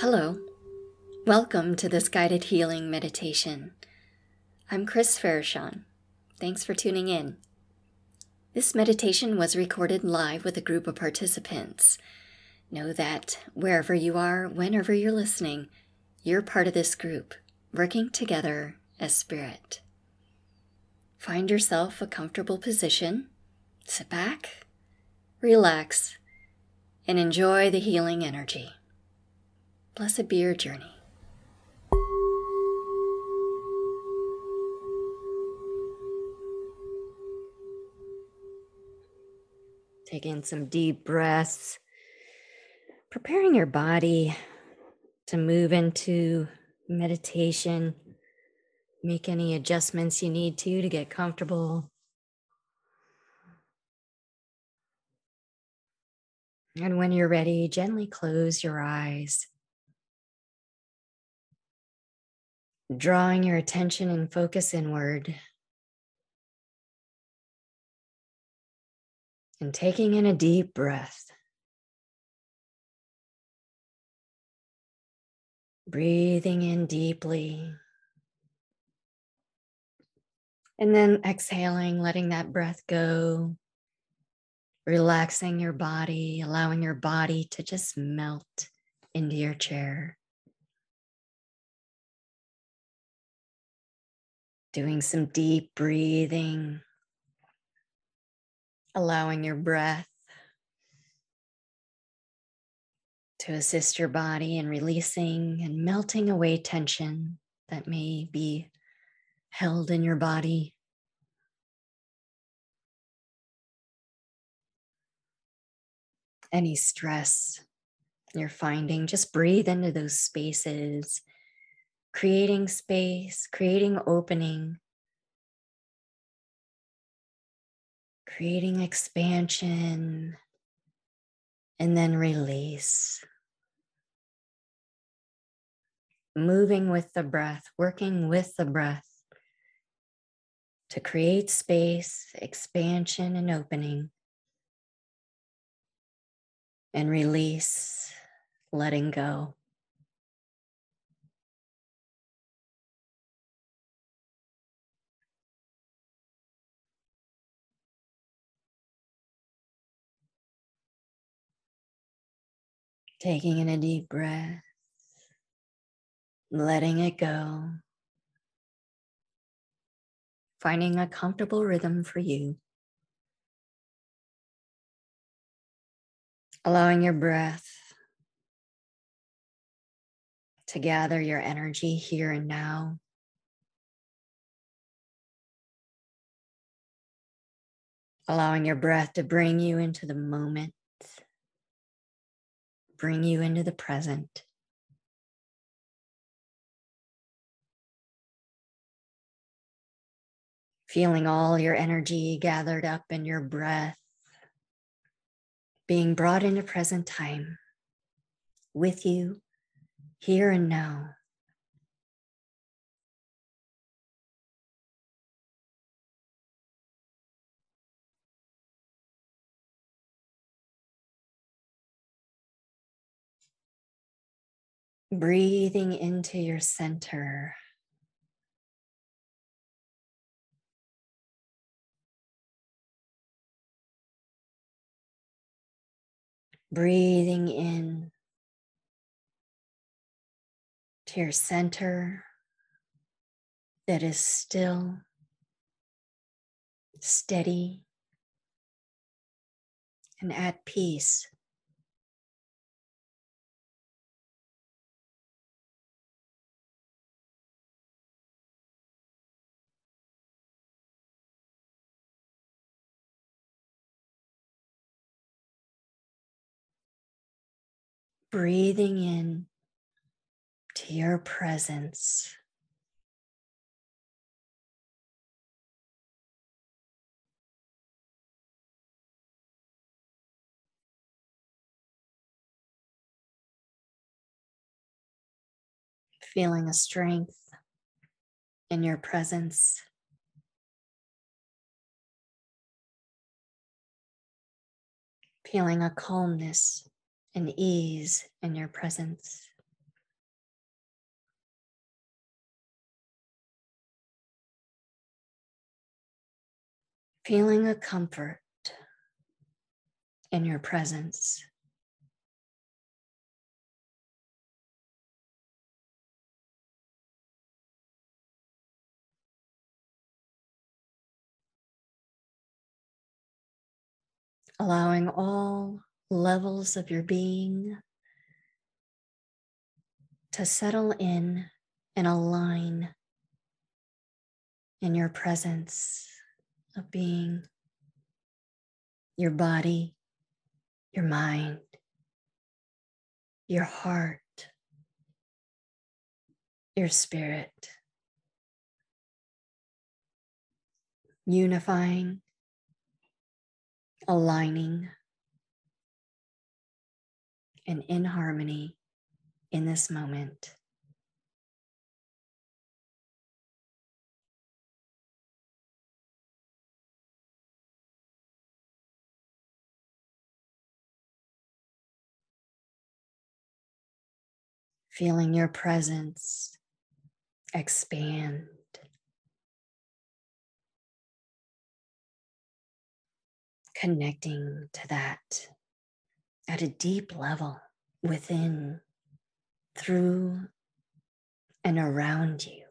Hello. Welcome to this guided healing meditation. I'm Chris Farashon. Thanks for tuning in. This meditation was recorded live with a group of participants. Know that wherever you are, whenever you're listening, you're part of this group, working together as spirit. Find yourself a comfortable position, sit back, relax, and enjoy the healing energy. Blessed be your journey. Taking some deep breaths, preparing your body to move into meditation. Make any adjustments you need to to get comfortable. And when you're ready, gently close your eyes. Drawing your attention and focus inward. And taking in a deep breath. Breathing in deeply. And then exhaling, letting that breath go. Relaxing your body, allowing your body to just melt into your chair. Doing some deep breathing, allowing your breath to assist your body in releasing and melting away tension that may be held in your body. Any stress you're finding, just breathe into those spaces creating space, creating opening, creating expansion, and then release. Moving with the breath, working with the breath to create space, expansion, and opening, and release, letting go. Taking in a deep breath, letting it go, finding a comfortable rhythm for you. Allowing your breath to gather your energy here and now. Allowing your breath to bring you into the moment bring you into the present. Feeling all your energy gathered up in your breath, being brought into present time with you here and now. Breathing into your center. Breathing in to your center that is still, steady, and at peace. Breathing in to your presence. Feeling a strength in your presence. Feeling a calmness and ease in your presence. Feeling a comfort in your presence. allowing all levels of your being to settle in and align in your presence of being, your body, your mind, your heart, your spirit, unifying, aligning, and in harmony in this moment. feeling your presence expand. Connecting to that at a deep level within, through, and around you.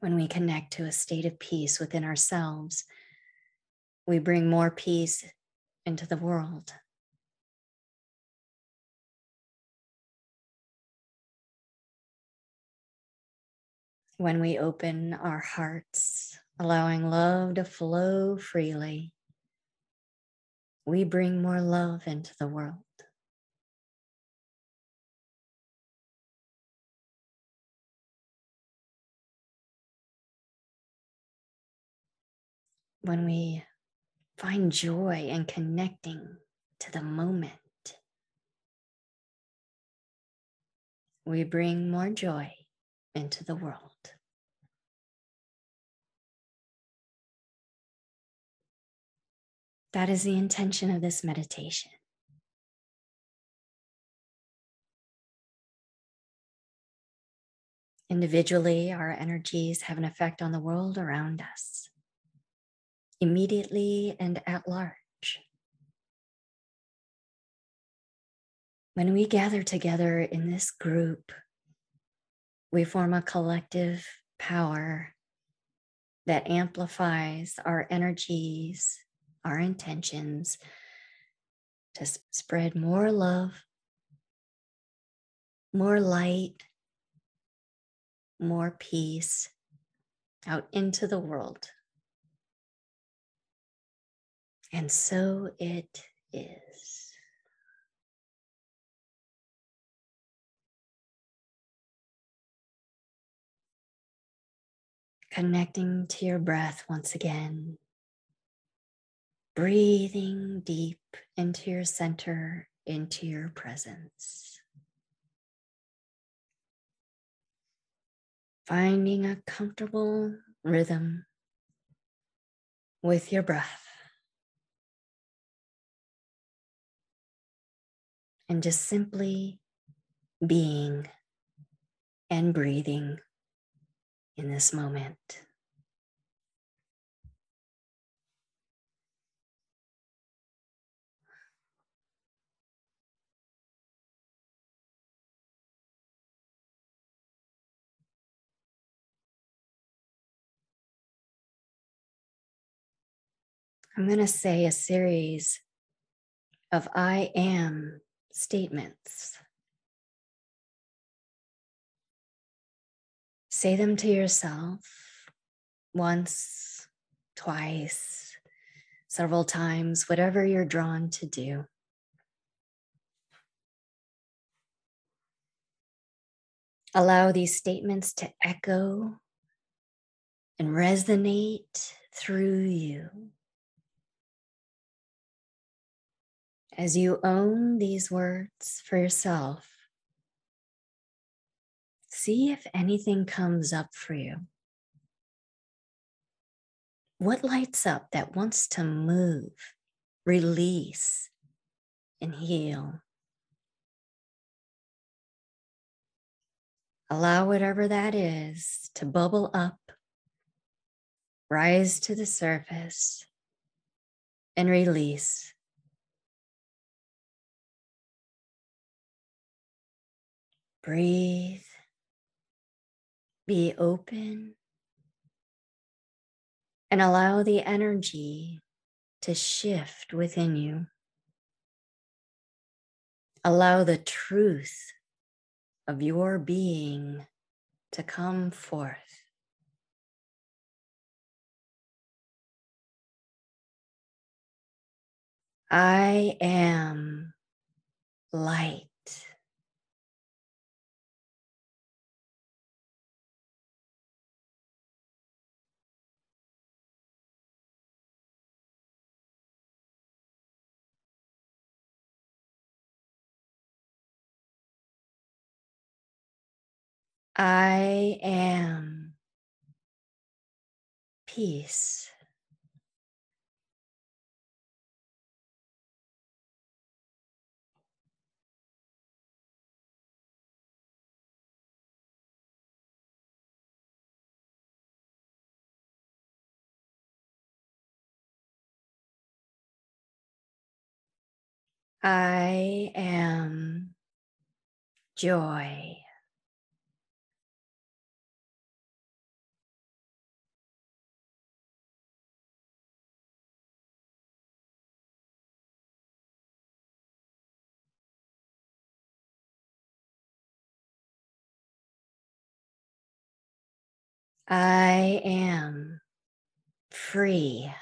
When we connect to a state of peace within ourselves, we bring more peace into the world. When we open our hearts, allowing love to flow freely, we bring more love into the world. When we find joy and connecting to the moment, we bring more joy into the world. That is the intention of this meditation. Individually, our energies have an effect on the world around us immediately and at large. When we gather together in this group, we form a collective power that amplifies our energies, our intentions to spread more love, more light, more peace out into the world. And so it is. Connecting to your breath once again. Breathing deep into your center, into your presence. Finding a comfortable rhythm with your breath. And just simply being and breathing in this moment. I'm going to say a series of I am statements. Say them to yourself once, twice, several times, whatever you're drawn to do. Allow these statements to echo and resonate through you As you own these words for yourself, see if anything comes up for you. What lights up that wants to move, release, and heal? Allow whatever that is to bubble up, rise to the surface, and release. Breathe. Be open and allow the energy to shift within you. Allow the truth of your being to come forth. I am light. I am peace. I am joy. I am free.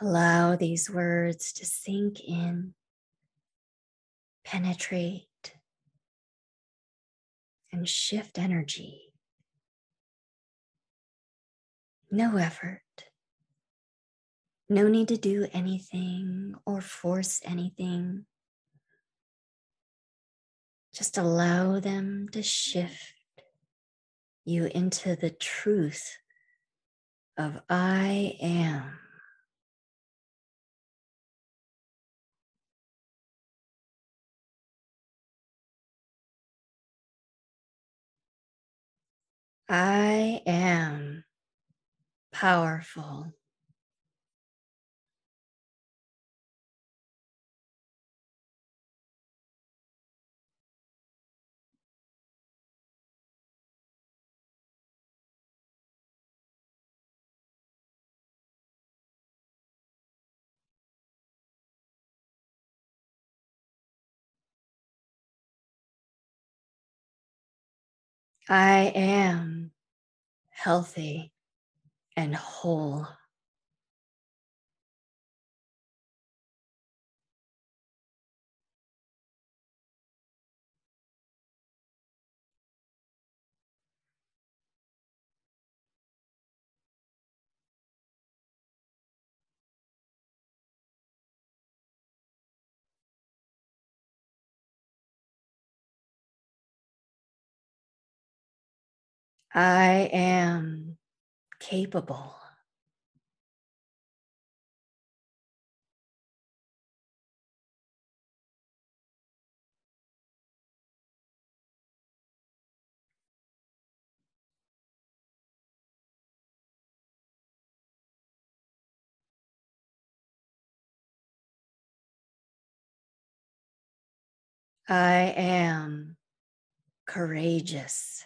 Allow these words to sink in, penetrate, and shift energy. No effort. No need to do anything or force anything. Just allow them to shift you into the truth of I am. I am powerful. I am healthy and whole. I am capable. I am courageous.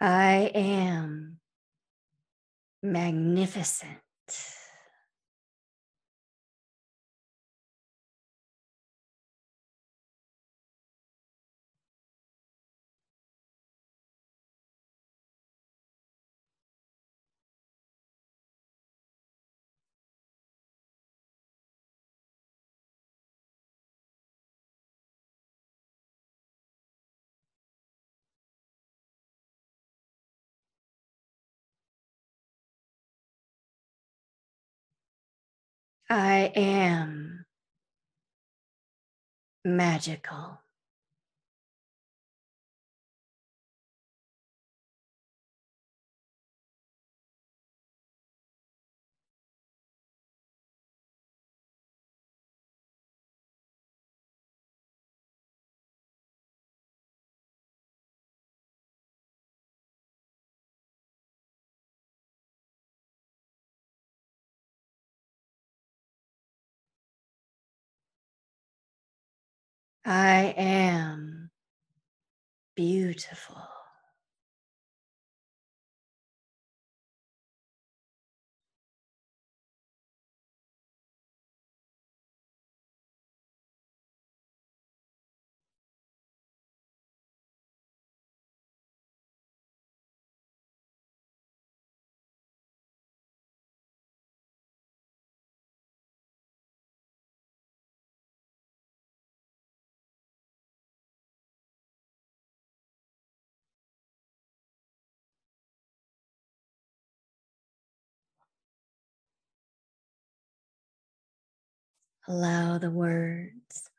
I am magnificent. I am magical. I am beautiful. Allow the words,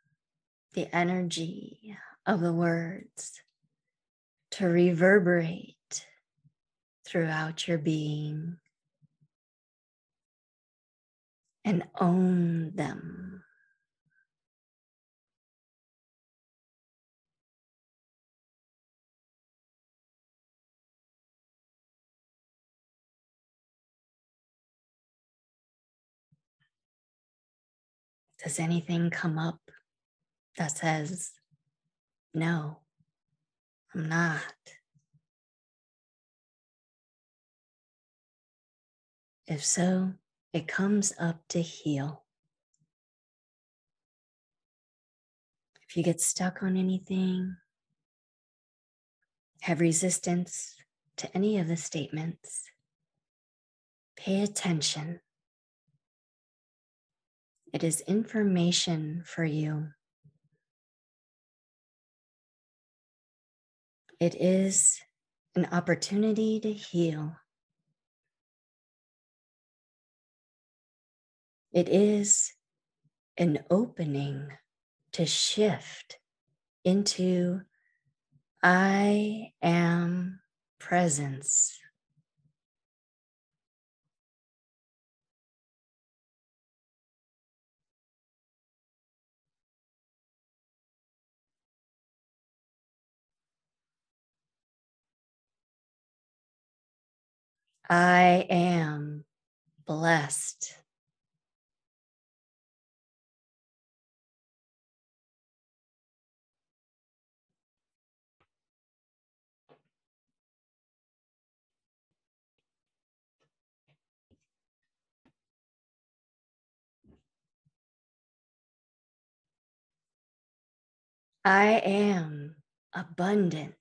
the energy of the words to reverberate throughout your being and own them. Does anything come up that says, no, I'm not? If so, it comes up to heal. If you get stuck on anything, have resistance to any of the statements, pay attention. It is information for you. It is an opportunity to heal. It is an opening to shift into I am presence. I am blessed. I am abundant.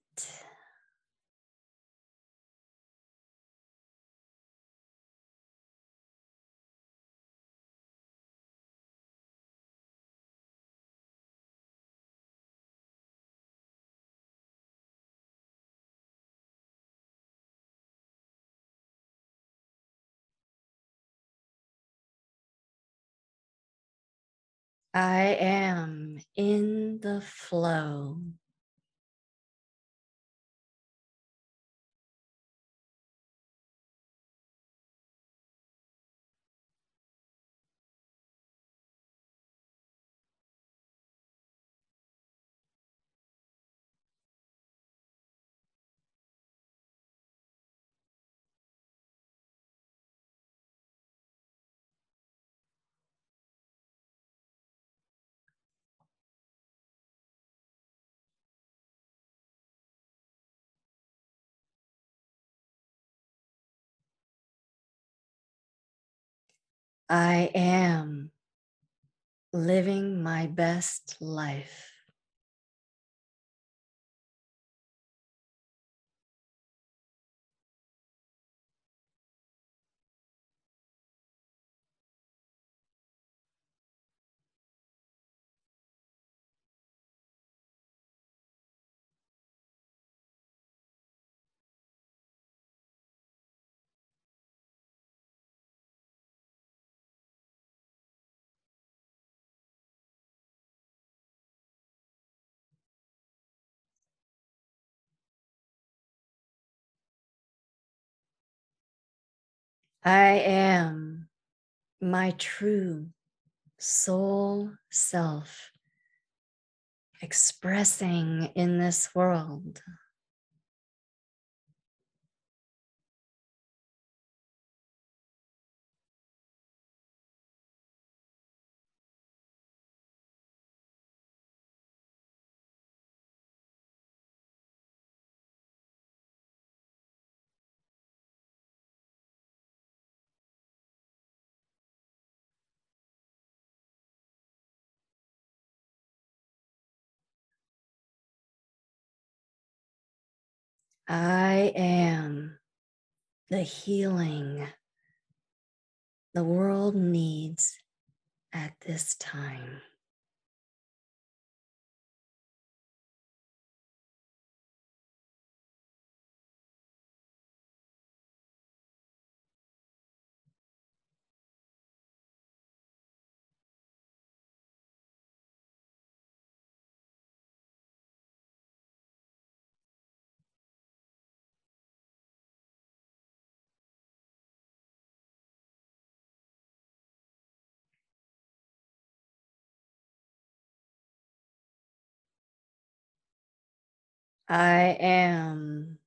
I am in the flow. I am living my best life. I am my true soul self expressing in this world. I am the healing the world needs at this time. I am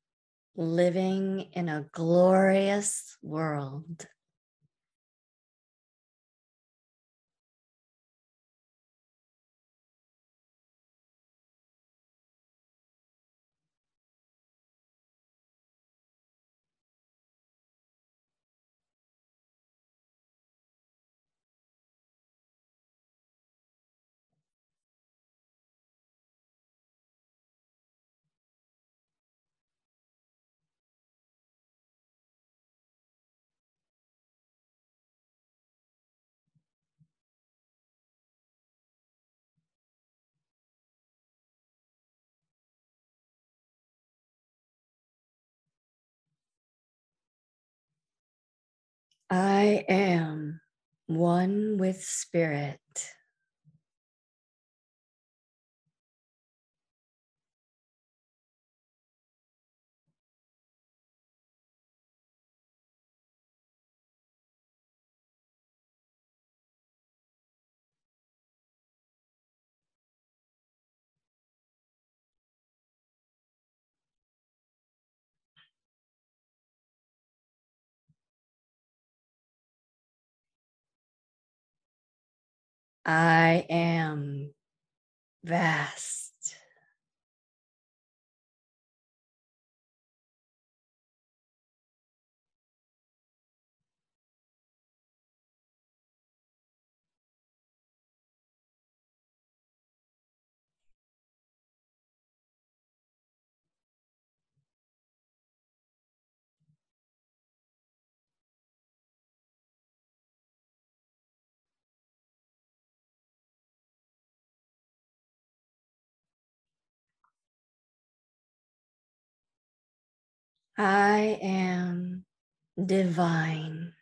living in a glorious world. I am one with spirit. I am vast. I am divine.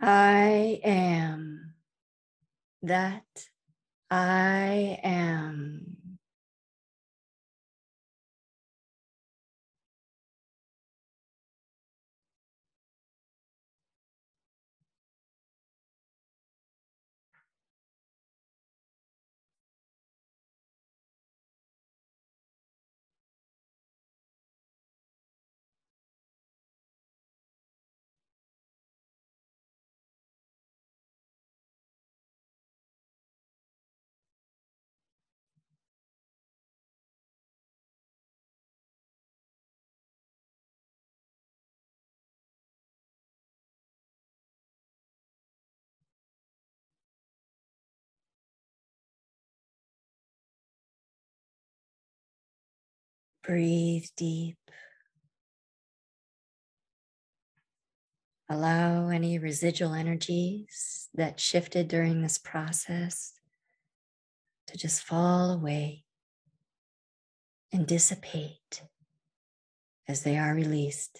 I am that I am. Breathe deep. Allow any residual energies that shifted during this process to just fall away and dissipate as they are released.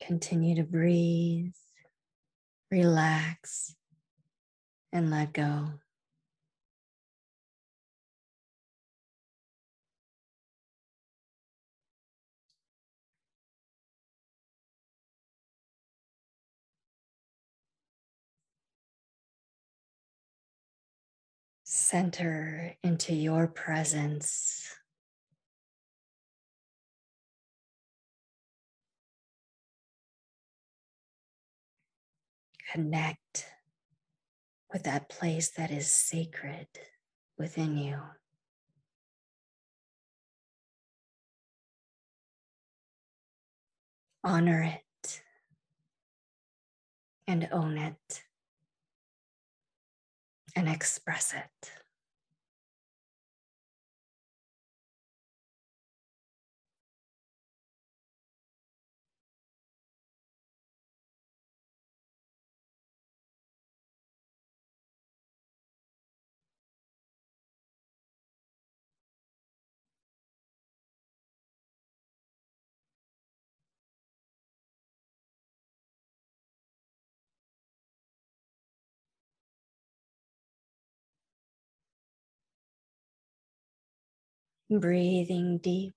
Continue to breathe, relax, and let go. Center into your presence. Connect with that place that is sacred within you. Honor it and own it and express it. Breathing deep.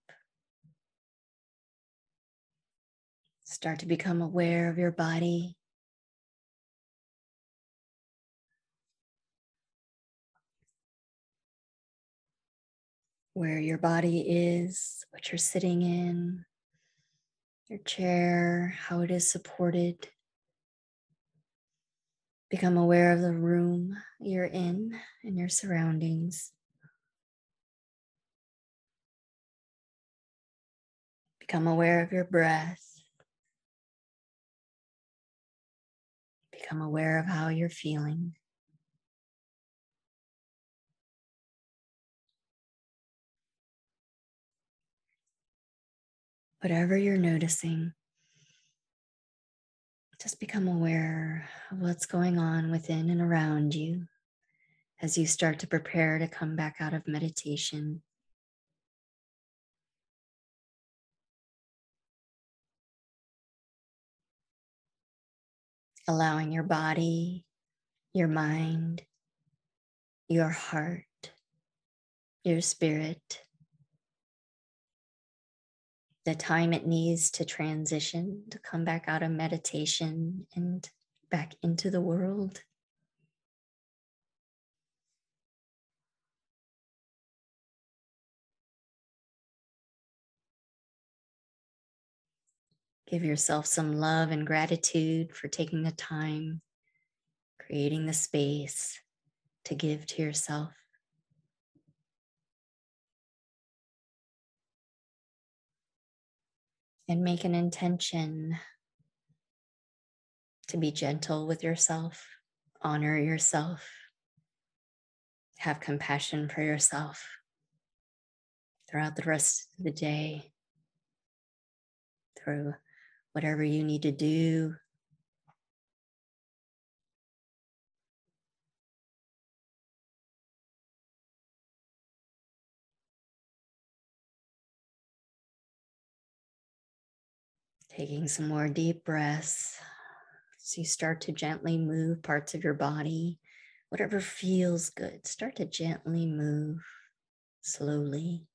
Start to become aware of your body. Where your body is, what you're sitting in, your chair, how it is supported. Become aware of the room you're in and your surroundings. Become aware of your breath. Become aware of how you're feeling. Whatever you're noticing, just become aware of what's going on within and around you as you start to prepare to come back out of meditation. Allowing your body, your mind, your heart, your spirit, the time it needs to transition, to come back out of meditation and back into the world. Give yourself some love and gratitude for taking the time, creating the space to give to yourself. And make an intention to be gentle with yourself, honor yourself, have compassion for yourself throughout the rest of the day, through whatever you need to do. Taking some more deep breaths so you start to gently move parts of your body, whatever feels good. Start to gently move slowly.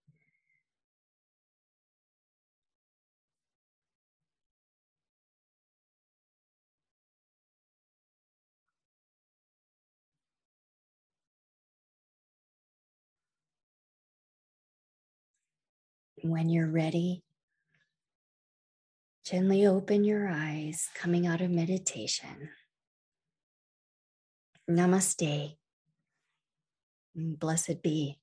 When you're ready, gently open your eyes coming out of meditation. Namaste. Blessed be.